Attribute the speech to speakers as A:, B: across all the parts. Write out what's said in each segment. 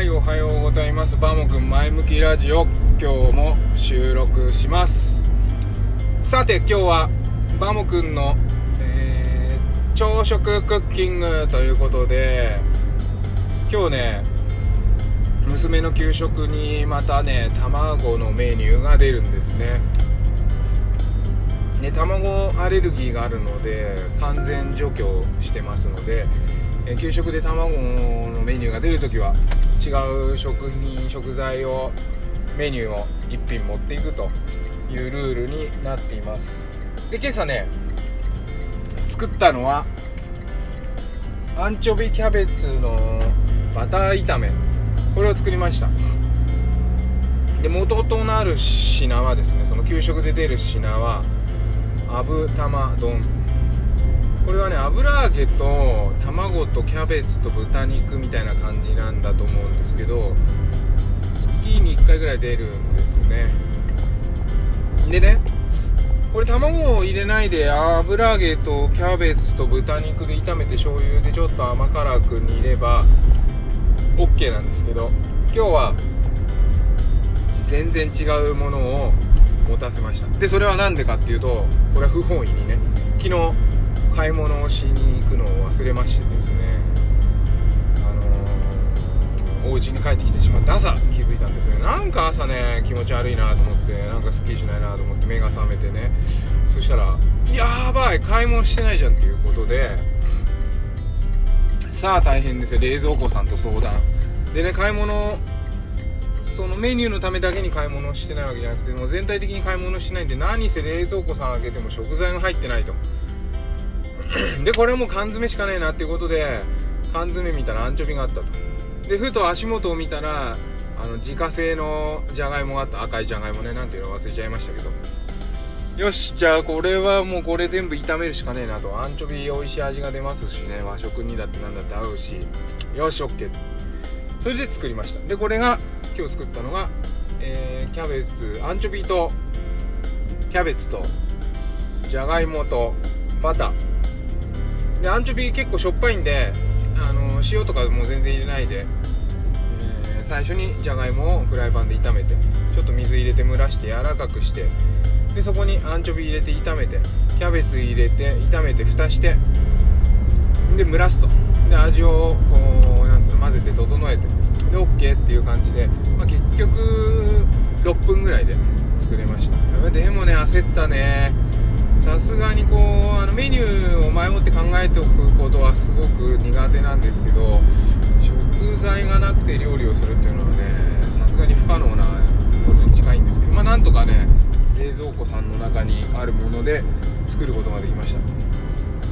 A: はいおはようございます。バモくん前向きラジオ。今日も収録します。さて今日はバモくんの、えー朝食クッキングということで今日ね娘の給食にまたね卵のメニューが出るんですね。ね卵アレルギーがあるので完全除去してますのでえ給食で卵のメニューが出るときは違う食品食材をメニューを1品持っていくというルールになっています。で今朝ね作ったのはアンチョビキャベツのバター炒め。これを作りました。で元となる品はですねその給食で出る品はアブ玉丼。これはね油揚げと卵とキャベツと豚肉みたいな感じなんだと思うんですけど月に1回ぐらい出るんですね。でねこれ卵を入れないで油揚げとキャベツと豚肉で炒めて醤油でちょっと甘辛く煮れば OK なんですけど今日は全然違うものを持たせました。でそれは何でかっていうとこれは不本意にね。昨日買い物をしに行くのを忘れましてですねあのーお家に帰ってきてしまって朝気づいたんですよなんか朝ね気持ち悪いなと思ってなんかすっきりしないなと思って目が覚めてね。そしたらやばい買い物してないじゃんっていうことでさあ大変ですよ。冷蔵庫さんと相談。でね買い物そのメニューのためだけに買い物してないわけじゃなくてもう全体的に買い物してないんで何せ冷蔵庫さん開けても食材が入ってないと。でこれはもう缶詰しかねえなっていうことで缶詰見たらアンチョビがあったと。でふと足元を見たらあの自家製のじゃがいもがあった。赤いじゃがいもねなんていうの忘れちゃいましたけど。よしじゃあこれはもうこれ全部炒めるしかねえなと。アンチョビ美味しい味が出ますしね。和食にだってなんだって合うし。よし OK それで作りました。でこれが今日作ったのが、えーキャベツアンチョビとキャベツとじゃがいもとバター。でアンチョビ結構しょっぱいんであの塩とかもう全然入れないで、えー最初にじゃがいもをフライパンで炒めてちょっと水入れて蒸らして柔らかくしてでそこにアンチョビ入れて炒めてキャベツ入れて炒めて蓋してで蒸らすと。で味をこうなんていうの混ぜて整えてで OK っていう感じで、まあ、結局6分ぐらいで作れました。でもね焦ったね。さすがにこうあのメニューを前もって考えておくことはすごく苦手なんですけど食材がなくて料理をするっていうのはねさすがに不可能なことに近いんですけどまあなんとかね冷蔵庫さんの中にあるもので作ることができました。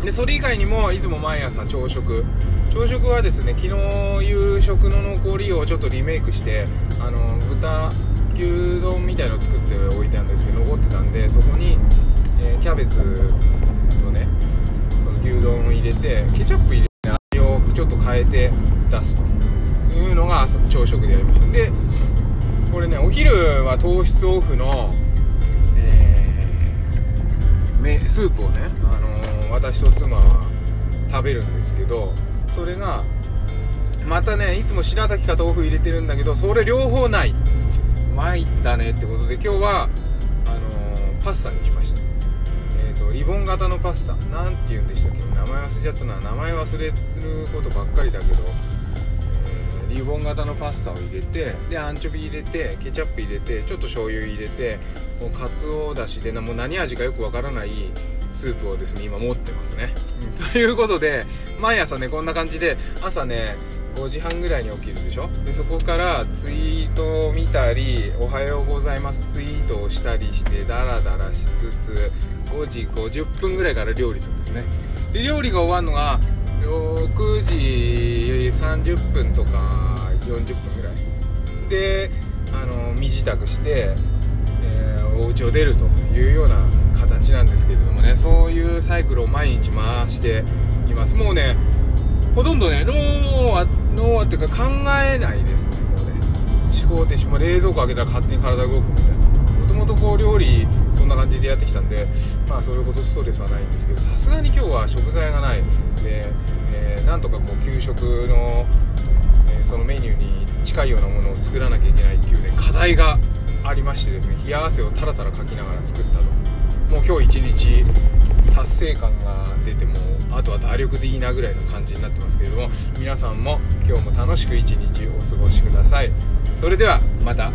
A: でそれ以外にもいつも毎朝朝食。朝食はですね昨日夕食の残りをちょっとリメイクしてあの豚牛丼みたいのを作っておいたんですけど残ってたんでそこに、キャベツとねその牛丼を入れてケチャップ入れて、ね、味をちょっと変えて出すと。いうのが朝朝食でやりました。でこれねお昼は糖質オフの、えースープをね、あのー私と妻は食べるんですけどそれがまたねいつも白滝か豆腐入れてるんだけどそれ両方ない。参ったねってことで今日はあのパスタにしました。とリボン型のパスタ。なんて言うんでしたっけ？名前忘れちゃったな。名前忘れることばっかりだけど、えーリボン型のパスタを入れてでアンチョビ入れてケチャップ入れてちょっと醤油入れてもうかつおだしでもう何味かよくわからないスープをですね今持ってますね、うんということで毎朝ねこんな感じで朝ね5時半ぐらいに起きるでしょ？でそこからツイートを見たり「おはようございます」ツイートをしたりしてダラダラしつつ5時50分ぐらいから料理するんですね。で料理が終わるのが6時30分とか40分ぐらい。であの身支度して、えーお家を出るというような形なんですけれどもね。そういうサイクルを毎日回しています。もうねほとんどね脳は脳はっていうか考えないですねもうね。思考停止も冷蔵庫開けたら勝手に体動くみたいな。もともとこう料理そんな感じでやってきたんでまあそれほどストレスはないんですけどさすがに今日は食材がない。で、えーなんとかこう給食の、えーそのメニューに近いようなものを作らなきゃいけないっていうね課題がありましてですね冷や汗をタラタラかきながら作ったと。もう今日一日達成感が出てもあとは打力でいいなぐらいの感じになってますけれども皆さんも今日も楽しく一日お過ごしください。それではまた。